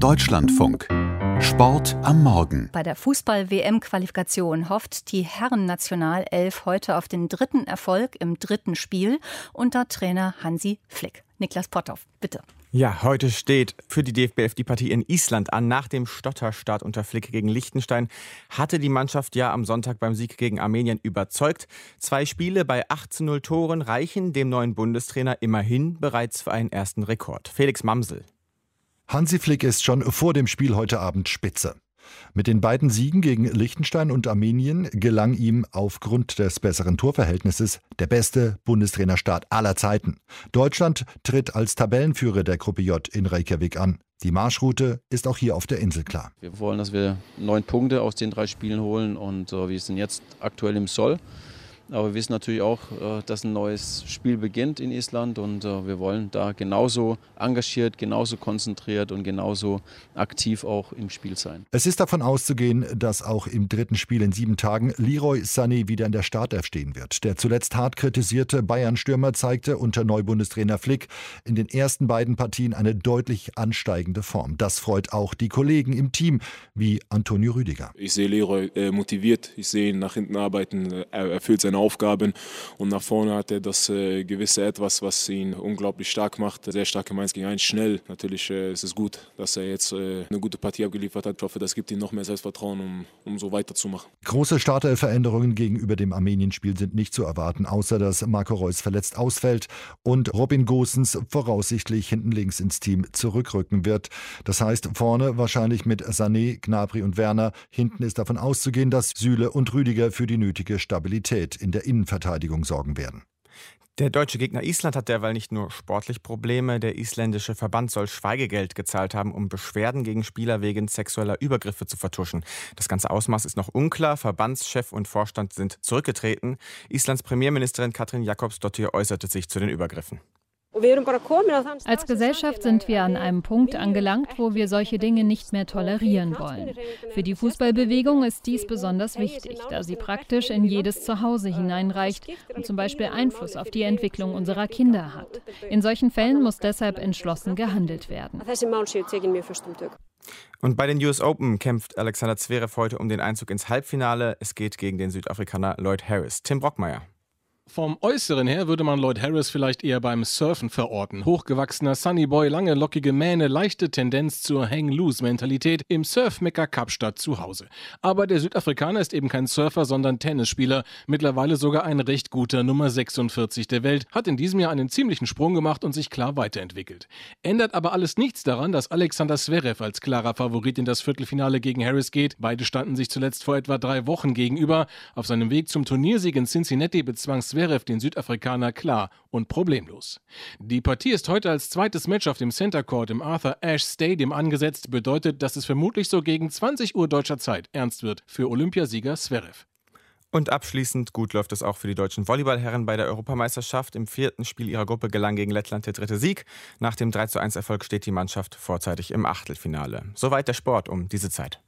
Deutschlandfunk. Sport am Morgen. Bei der Fußball-WM-Qualifikation hofft die Herren-Nationalelf heute auf den dritten Erfolg im dritten Spiel unter Trainer Hansi Flick. Niklas Potthoff, bitte. Ja, heute steht für die DFBF die Partie in Island an. Nach dem Stotterstart unter Flick gegen Liechtenstein hatte die Mannschaft ja am Sonntag beim Sieg gegen Armenien überzeugt. Zwei Spiele bei 18-0 Toren reichen dem neuen Bundestrainer immerhin bereits für einen ersten Rekord. Felix Mamsel. Hansi Flick ist schon vor dem Spiel heute Abend spitze. Mit den beiden Siegen gegen Liechtenstein und Armenien gelang ihm aufgrund des besseren Torverhältnisses der beste Bundestrainerstart aller Zeiten. Deutschland tritt als Tabellenführer der Gruppe J in Reykjavik an. Die Marschroute ist auch hier auf der Insel klar. Wir wollen, dass wir neun Punkte aus den drei Spielen holen und äh, wir sind jetzt aktuell im Soll. Aber wir wissen natürlich auch, äh, dass ein neues Spiel beginnt in Island und äh, wir wollen da genauso engagiert, genauso konzentriert und genauso aktiv auch im Spiel sein. Es ist davon auszugehen, dass auch im dritten Spiel in sieben Tagen Leroy Sané wieder in der Startelf stehen wird. Der zuletzt hart kritisierte Bayern-Stürmer zeigte unter Neubundestrainer Flick in den ersten beiden Partien eine deutlich ansteigende Form. Das freut auch die Kollegen im Team, wie Antonio Rüdiger. Ich sehe Leroy äh, motiviert, ich sehe ihn nach hinten arbeiten, er erfüllt seine seine Aufgaben und nach vorne hat er das äh, gewisse Etwas, was ihn unglaublich stark macht. Sehr starke 1 gegen 1, schnell. Natürlich äh, ist es gut, dass er jetzt äh, eine gute Partie abgeliefert hat. Ich hoffe, das gibt ihm noch mehr Selbstvertrauen, um, um so weiterzumachen. Große Startelveränderungen gegenüber dem Armenien-Spiel sind nicht zu erwarten, außer dass Marco Reus verletzt ausfällt und Robin Gosens voraussichtlich hinten links ins Team zurückrücken wird. Das heißt, vorne wahrscheinlich mit Sané, Gnabry und Werner. Hinten ist davon auszugehen, dass Süle und Rüdiger für die nötige Stabilität in der Innenverteidigung sorgen werden. Der deutsche Gegner Island hat derweil nicht nur sportlich Probleme. Der isländische Verband soll Schweigegeld gezahlt haben, um Beschwerden gegen Spieler wegen sexueller Übergriffe zu vertuschen. Das ganze Ausmaß ist noch unklar. Verbandschef und Vorstand sind zurückgetreten. Islands Premierministerin Katrin Jakobsdottir äußerte sich zu den Übergriffen. Als Gesellschaft sind wir an einem Punkt angelangt, wo wir solche Dinge nicht mehr tolerieren wollen. Für die Fußballbewegung ist dies besonders wichtig, da sie praktisch in jedes Zuhause hineinreicht und zum Beispiel Einfluss auf die Entwicklung unserer Kinder hat. In solchen Fällen muss deshalb entschlossen gehandelt werden. Und bei den US Open kämpft Alexander Zverev heute um den Einzug ins Halbfinale. Es geht gegen den Südafrikaner Lloyd Harris. Tim Brockmeier. Vom Äußeren her würde man Lloyd Harris vielleicht eher beim Surfen verorten. Hochgewachsener Sunnyboy, lange lockige Mähne, leichte Tendenz zur Hang-Loose-Mentalität im Surf-Mecker Kapstadt zu Hause. Aber der Südafrikaner ist eben kein Surfer, sondern Tennisspieler. Mittlerweile sogar ein recht guter Nummer 46 der Welt. Hat in diesem Jahr einen ziemlichen Sprung gemacht und sich klar weiterentwickelt. Ändert aber alles nichts daran, dass Alexander Zverev als klarer Favorit in das Viertelfinale gegen Harris geht. Beide standen sich zuletzt vor etwa drei Wochen gegenüber. Auf seinem Weg zum Turniersieg in Cincinnati bezwang Zverev den Südafrikaner klar und problemlos. Die Partie ist heute als zweites Match auf dem Center Court im Arthur Ashe Stadium angesetzt, bedeutet, dass es vermutlich so gegen 20 Uhr deutscher Zeit ernst wird für Olympiasieger Zverev. Und abschließend gut läuft es auch für die deutschen Volleyballherren bei der Europameisterschaft. Im vierten Spiel ihrer Gruppe gelang gegen Lettland der dritte Sieg. Nach dem 3:1 Erfolg steht die Mannschaft vorzeitig im Achtelfinale. Soweit der Sport um diese Zeit.